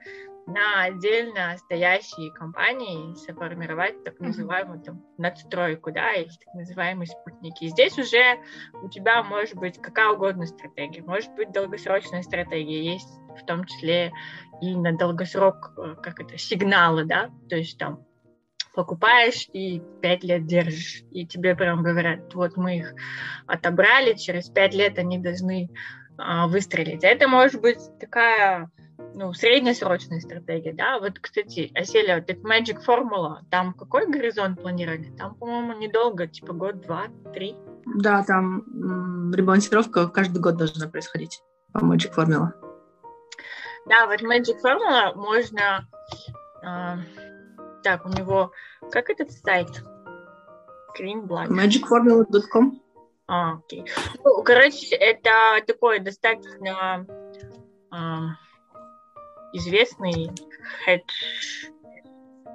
на отдельно стоящие компании и сформировать так называемую там, надстройку, да, или так называемые спутники. И здесь уже у тебя может быть какая угодно стратегия, может быть долгосрочная стратегия, есть в том числе и на долгосрок, э, как это, сигналы, да, то есть там покупаешь и пять лет держишь, и тебе прям говорят, вот мы их отобрали, через пять лет они должны а, выстрелить. Это может быть такая ну, среднесрочная стратегия, да. Вот, кстати, Оселя, вот эта Magic формула, там какой горизонт планировали? Там, по-моему, недолго, типа год, два, три. Да, там м- ребалансировка каждый год должна происходить по Magic формула. Да, вот Magic Formula можно... Э, так, у него... Как этот сайт? Greenblatt. Magicformula.com А, окей. Ну, короче, это такой достаточно э, известный хедж...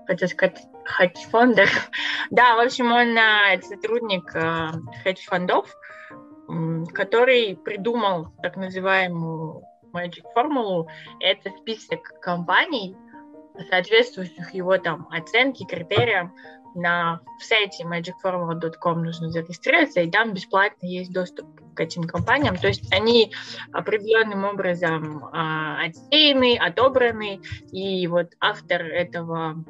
Хотел сказать, хедж-фондер. да, в общем, он э, сотрудник э, хедж-фондов, который придумал так называемую Magic формулу, это список компаний, соответствующих его там оценке, критериям. На сайте magicformula.com нужно зарегистрироваться, и там бесплатно есть доступ к этим компаниям. То есть они определенным образом а, отсеяны, отобраны, и вот автор этого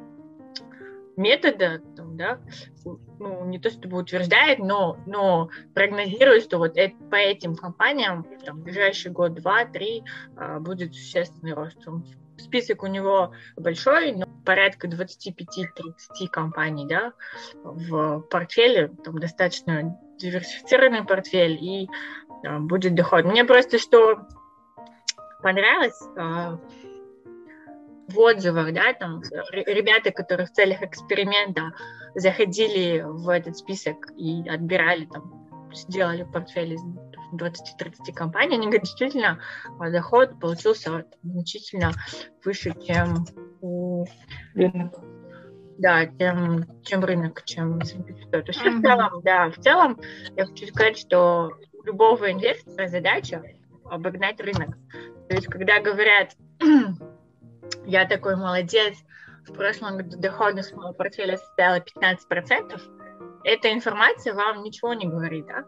метода, там, да, ну, не то чтобы утверждает, но, но прогнозирует, что вот это, по этим компаниям там, в ближайший год, два, три а, будет существенный рост. Список у него большой, но порядка 25-30 компаний да, в портфеле, там достаточно диверсифицированный портфель, и а, будет доход. Мне просто что понравилось, а, в отзывах, да, там ребята, которые в целях эксперимента заходили в этот список и отбирали там, сделали портфель из 20-30 компаний, они говорят, действительно, доход получился значительно выше, чем у рынок. Да, чем, чем рынок, чем 500. То есть mm-hmm. в целом, да, в целом я хочу сказать, что у любого инвестора задача обогнать рынок. То есть когда говорят, я такой молодец, в прошлом году доходность моего портфеля составила 15%, эта информация вам ничего не говорит, да?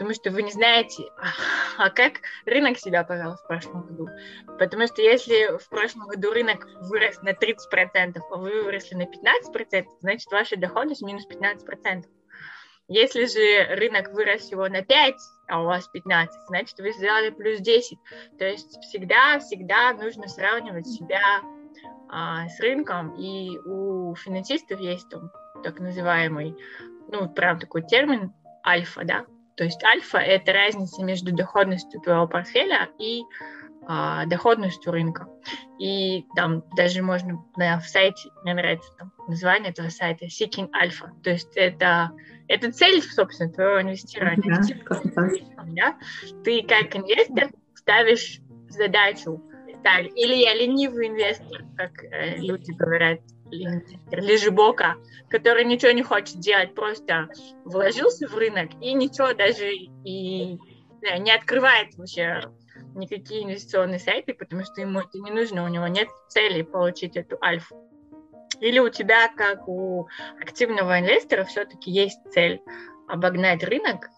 Потому что вы не знаете, а как рынок себя повел в прошлом году. Потому что если в прошлом году рынок вырос на 30%, а вы выросли на 15%, значит ваша доходность минус 15%. Если же рынок вырос всего на 5, а у вас 15, значит вы сделали плюс 10. То есть всегда-всегда нужно сравнивать себя а, с рынком, и у финансистов есть там так называемый, ну, прям такой термин альфа, да, то есть альфа – это разница между доходностью твоего портфеля и а, доходностью рынка. И там даже можно на в сайте, мне нравится там, название этого сайта Seeking Alpha. То есть это, это цель, собственно, твоего инвестирования. Да, да? Ты как инвестор ставишь задачу так, или я ленивый инвестор, как э, люди говорят, лежебока, который ничего не хочет делать, просто вложился в рынок и ничего даже и не открывает вообще никакие инвестиционные сайты, потому что ему это не нужно, у него нет цели получить эту альфу. Или у тебя, как у активного инвестора, все-таки есть цель обогнать рынок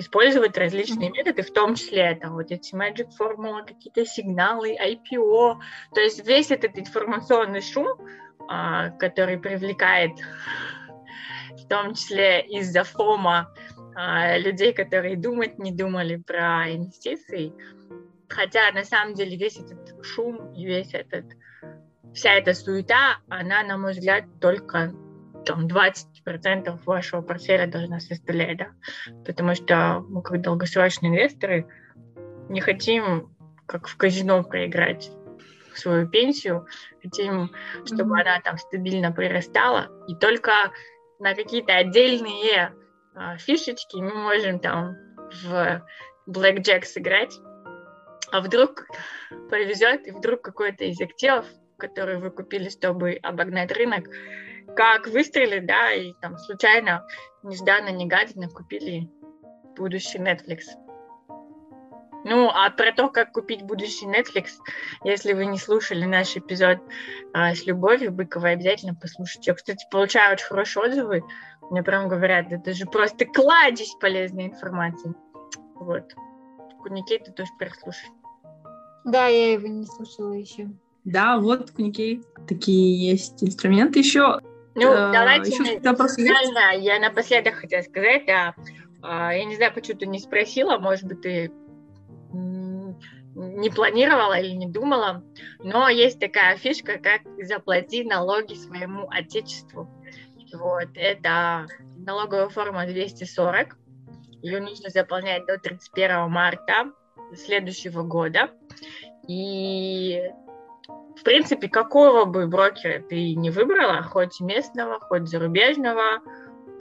использовать различные методы, в том числе там вот эти magic формулы, какие-то сигналы, IPO, то есть весь этот информационный шум, а, который привлекает в том числе из-за фома а, людей, которые думать не думали про инвестиции, хотя на самом деле весь этот шум и весь этот вся эта суета, она, на мой взгляд, только там 20% вашего портфеля должна составлять, да, потому что мы как долгосрочные инвесторы не хотим, как в казино, проиграть свою пенсию, хотим, чтобы mm-hmm. она там стабильно прирастала, и только на какие-то отдельные а, фишечки мы можем там в Blackjack сыграть, а вдруг повезет, и вдруг какой-то из активов, который вы купили, чтобы обогнать рынок, как выстрелит, да, и там случайно, нежданно, негаденно купили будущий Netflix. Ну, а про то, как купить будущий Netflix, если вы не слушали наш эпизод а, с Любовью Быковой, обязательно послушайте. Я, кстати, получаю очень хорошие отзывы. Мне прям говорят, это же просто кладезь полезной информации. Вот. Куникей ты тоже переслушай. Да, я его не слушала еще. Да, вот Куникей. Такие есть инструменты еще. Ну, э, давайте еще вопросы есть? я напоследок хотела сказать, да, а, я не знаю, почему ты не спросила, может быть, ты не планировала или не думала, но есть такая фишка, как заплати налоги своему отечеству. Вот, это налоговая форма 240. Ее нужно заполнять до 31 марта следующего года. И, в принципе, какого бы брокера ты не выбрала, хоть местного, хоть зарубежного,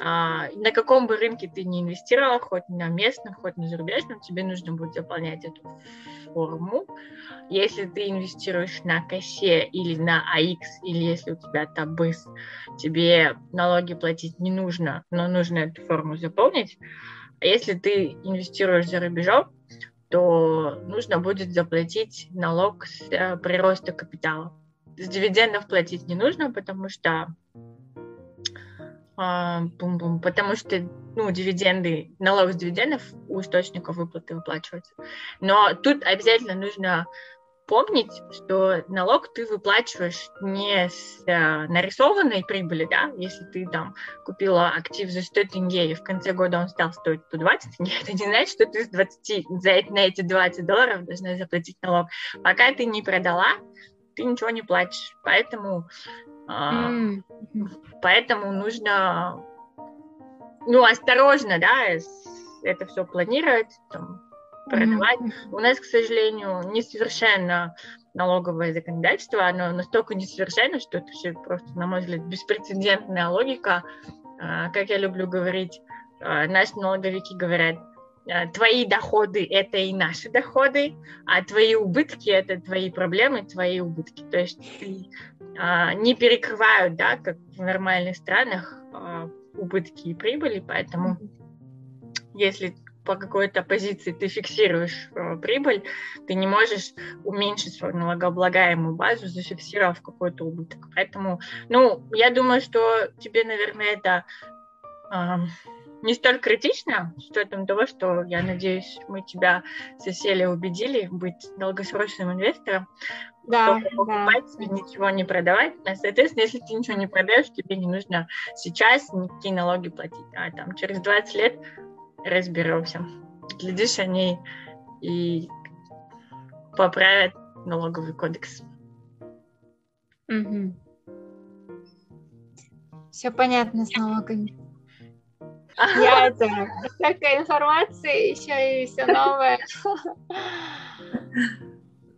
а, на каком бы рынке ты не инвестировала, хоть на местном, хоть на зарубежном, тебе нужно будет заполнять эту форму. Если ты инвестируешь на косе или на AX, или если у тебя табыс, тебе налоги платить не нужно, но нужно эту форму заполнить. А если ты инвестируешь за рубежом, то нужно будет заплатить налог с э, прироста капитала. С дивидендов платить не нужно, потому что а, потому что ну, дивиденды, налог с дивидендов у источников выплаты выплачивается. Но тут обязательно нужно помнить, что налог ты выплачиваешь не с э, нарисованной прибыли, да, если ты там купила актив за 100 тенге, и в конце года он стал стоить 120 тенге, это не значит, что ты с 20, за, на эти 20 долларов должна заплатить налог. Пока ты не продала, ты ничего не платишь. Поэтому Mm. Поэтому нужно, ну, осторожно, да, это все планировать, там, продавать. Mm. У нас, к сожалению, несовершенно налоговое законодательство, оно настолько несовершенно, что это все просто, на мой взгляд, беспрецедентная логика. А, как я люблю говорить, а, наши налоговики говорят, а, твои доходы – это и наши доходы, а твои убытки – это твои проблемы, твои убытки. То есть не перекрывают, да, как в нормальных странах, убытки и прибыли, поэтому если по какой-то позиции ты фиксируешь э, прибыль, ты не можешь уменьшить свою налогооблагаемую базу, зафиксировав какой-то убыток. Поэтому, ну, я думаю, что тебе, наверное, это э, не столь критично, с учетом того, что, я надеюсь, мы тебя с убедили быть долгосрочным инвестором да, покупать да. ничего не продавать. А, соответственно, если ты ничего не продаешь, тебе не нужно сейчас никакие налоги платить. А там через 20 лет разберемся. Глядишь, они и поправят налоговый кодекс. Угу. Все понятно с налогами. Я это, столько информации, еще и все новое.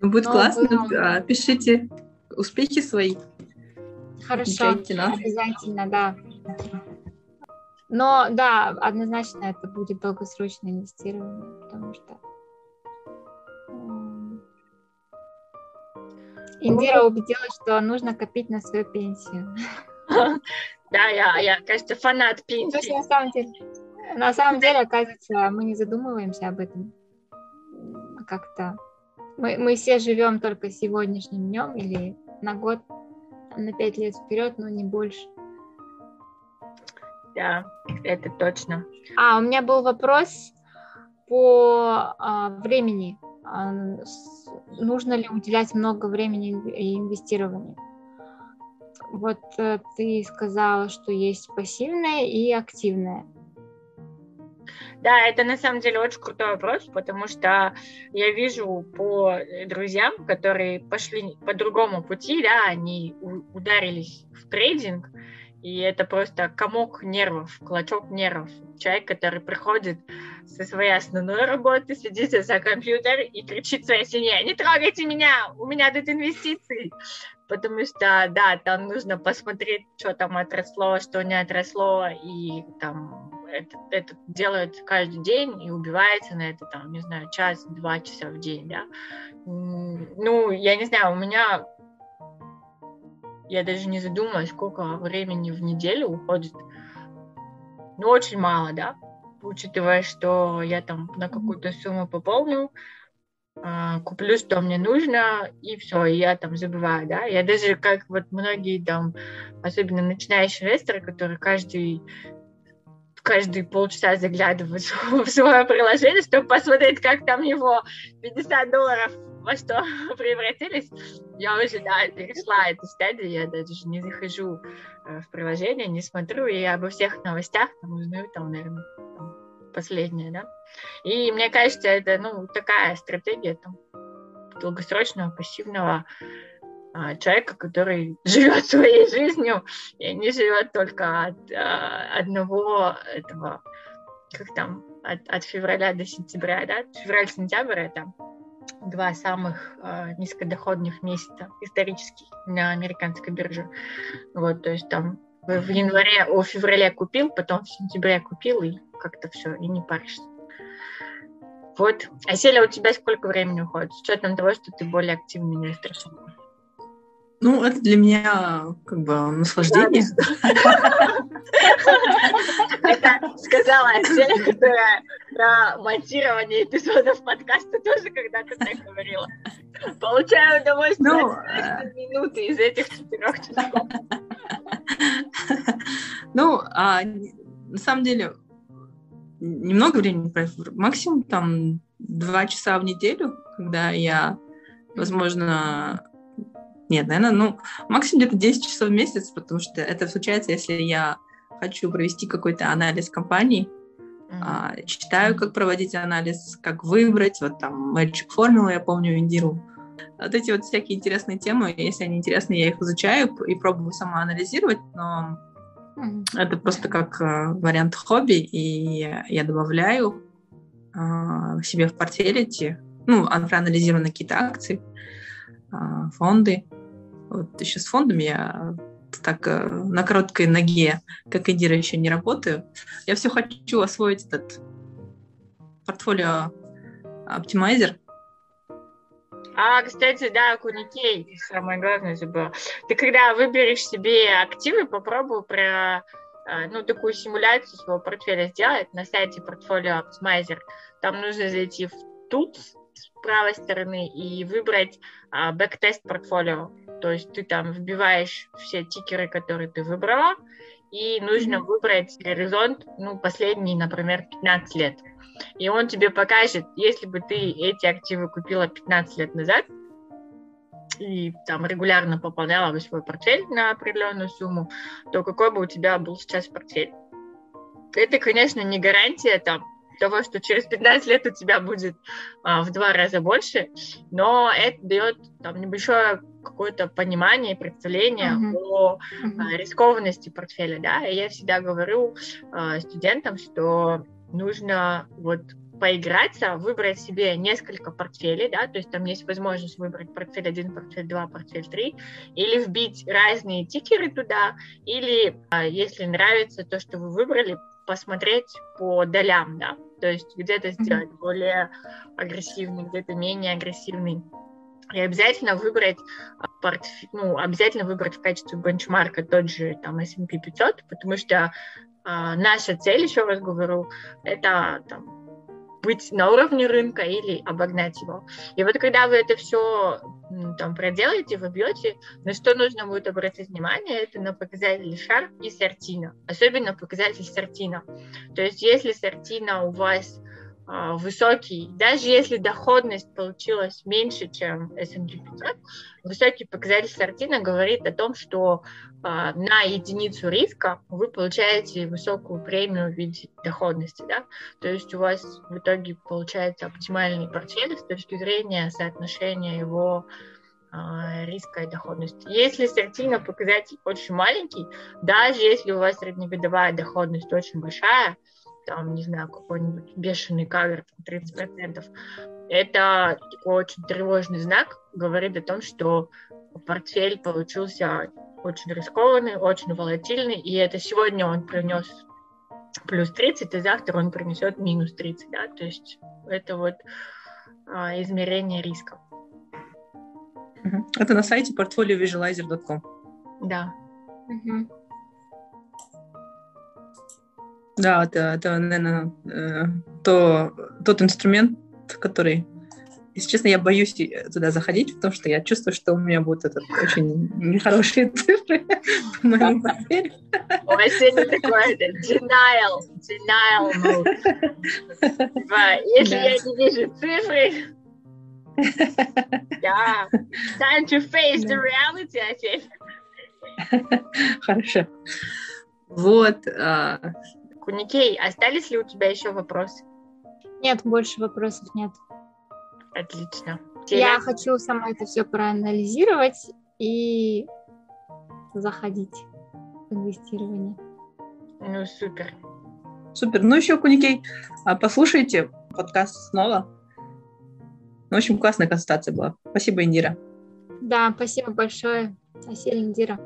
Будет Но классно. Было... Пишите успехи свои. Хорошо, обязательно, да. Но да, однозначно это будет долгосрочное инвестирование, потому что Индира убедила, что нужно копить на свою пенсию. Да, я, я, кажется, фанат пенсии. На самом деле, на самом деле, оказывается, мы не задумываемся об этом как-то мы, мы все живем только сегодняшним днем или на год, на пять лет вперед, но не больше. Да, это точно. А, у меня был вопрос. по а, времени. А, нужно ли уделять много времени инвестированию? Вот э, ты сказала, что есть пассивное и активное. Да, это на самом деле очень крутой вопрос, потому что я вижу по друзьям, которые пошли по другому пути, да, они ударились в трейдинг, и это просто комок нервов, клочок нервов. Человек, который приходит со своей основной работы, сидит за компьютер и кричит своей семье, не трогайте меня, у меня тут инвестиции. Потому что, да, там нужно посмотреть, что там отросло, что не отросло, и там это, это делают каждый день и убивается на это, там, не знаю, час-два часа в день, да. Ну, я не знаю, у меня я даже не задумалась, сколько времени в неделю уходит. Ну, очень мало, да, учитывая, что я там на какую-то сумму пополню, а, куплю, что мне нужно, и все, и я там забываю, да. Я даже, как вот многие там, особенно начинающие инвесторы, которые каждый каждые полчаса заглядывают в свое приложение, чтобы посмотреть, как там его 50 долларов во что превратились, я уже, да, перешла эту стадию, я даже не захожу э, в приложение, не смотрю, и обо всех новостях там узнаю, там, наверное, там, последнее, да. И мне кажется, это, ну, такая стратегия там, долгосрочного, пассивного а, человека, который живет своей жизнью и не живет только от а, одного этого, как там, от, от февраля до сентября, да, февраль-сентябрь это два самых э, низкодоходных месяца исторических на американской бирже. Вот, то есть там в январе, о феврале купил, потом в сентябре купил, и как-то все, и не паришься. Вот. А Селя, у тебя сколько времени уходит? С учетом того, что ты более активный инвестор. Ну, это для меня как бы наслаждение. Это сказала Селя, которая про монтирование эпизодов подкаста тоже когда-то так говорила. Получаю удовольствие ну, от э, минуты из этих четырех часов. Ну, а, на самом деле, немного времени, максимум там два часа в неделю, когда я, возможно, нет, наверное, ну, максимум где-то 10 часов в месяц, потому что это случается, если я хочу провести какой-то анализ компании, mm-hmm. а, читаю, как проводить анализ, как выбрать, вот там Magic Formula, я помню, Индиру. Вот эти вот всякие интересные темы, если они интересны, я их изучаю и пробую сама анализировать, но mm-hmm. это просто как э, вариант хобби, и я добавляю э, себе в портфель эти, ну, проанализированы какие-то акции, э, фонды, вот еще с фондами я так э, на короткой ноге, как Эдира, еще не работаю. Я все хочу освоить этот портфолио оптимайзер. А, кстати, да, Куникей, самое главное забыла. Ты когда выберешь себе активы, попробуй про э, ну, такую симуляцию своего портфеля сделать на сайте портфолио Optimizer. Там нужно зайти в Tools с правой стороны и выбрать а, бэктест портфолио. То есть ты там вбиваешь все тикеры, которые ты выбрала, и нужно mm-hmm. выбрать горизонт, ну, последний, например, 15 лет. И он тебе покажет, если бы ты эти активы купила 15 лет назад, и там регулярно пополняла бы свой портфель на определенную сумму, то какой бы у тебя был сейчас портфель? Это, конечно, не гарантия там того, что через 15 лет у тебя будет а, в два раза больше, но это дает там небольшое какое-то понимание и представление uh-huh. о uh-huh. рискованности портфеля, да, и я всегда говорю а, студентам, что нужно вот поиграться, выбрать себе несколько портфелей, да, то есть там есть возможность выбрать портфель 1, портфель 2, портфель 3, или вбить разные тикеры туда, или, а, если нравится то, что вы выбрали, посмотреть по долям, да, то есть где-то сделать mm-hmm. более агрессивный, где-то менее агрессивный. И обязательно выбрать а, портфель, ну, обязательно выбрать в качестве бенчмарка тот же там S&P 500, потому что а, наша цель, еще раз говорю, это там, быть на уровне рынка или обогнать его. И вот когда вы это все там проделаете, вы бьете, на что нужно будет обратить внимание, это на показатели шар и сортина, особенно показатель сортина. То есть если сортина у вас высокий, даже если доходность получилась меньше, чем S&P 500, высокий показатель Сартина говорит о том, что а, на единицу риска вы получаете высокую премию в виде доходности, да, то есть у вас в итоге получается оптимальный портфель с точки зрения соотношения его а, риска и доходности. Если Сартина показатель очень маленький, даже если у вас среднегодовая доходность очень большая, там, не знаю, какой-нибудь бешеный кавер, 30%, это такой очень тревожный знак, говорит о том, что портфель получился очень рискованный, очень волатильный, и это сегодня он принес плюс 30, и завтра он принесет минус 30, да, то есть это вот а, измерение риска. Это на сайте portfoliovisualizer.com. Да. Угу. Да, это, это наверное, э, то, тот инструмент, который, если честно, я боюсь туда заходить, потому что я чувствую, что у меня будут этот, очень нехорошие цифры по моему портфелю. У вас сегодня такое denial, denial mode. Если я не вижу цифры, да, time to face the reality, I think. Хорошо. Вот, а, Куникей, остались ли у тебя еще вопросы? Нет, больше вопросов нет. Отлично. Я хочу сама это все проанализировать и заходить в инвестирование. Ну, супер. Супер. Ну, еще, Куникей, а послушайте подкаст снова. Ну, в общем, классная консультация была. Спасибо, Индира. Да, спасибо большое. Спасибо, Индира.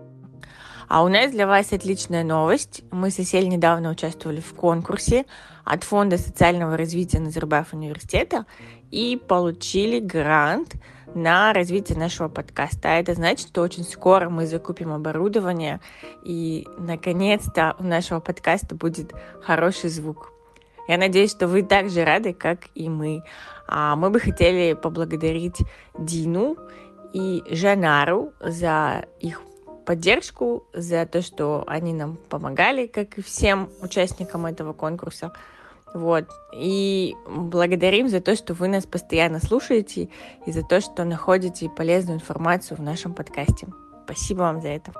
А у нас для вас отличная новость. Мы с Осель недавно участвовали в конкурсе от Фонда социального развития Назарбаев университета и получили грант на развитие нашего подкаста. Это значит, что очень скоро мы закупим оборудование, и наконец-то у нашего подкаста будет хороший звук. Я надеюсь, что вы так же рады, как и мы. А мы бы хотели поблагодарить Дину и Жанару за их поддержку, за то, что они нам помогали, как и всем участникам этого конкурса. Вот. И благодарим за то, что вы нас постоянно слушаете и за то, что находите полезную информацию в нашем подкасте. Спасибо вам за это.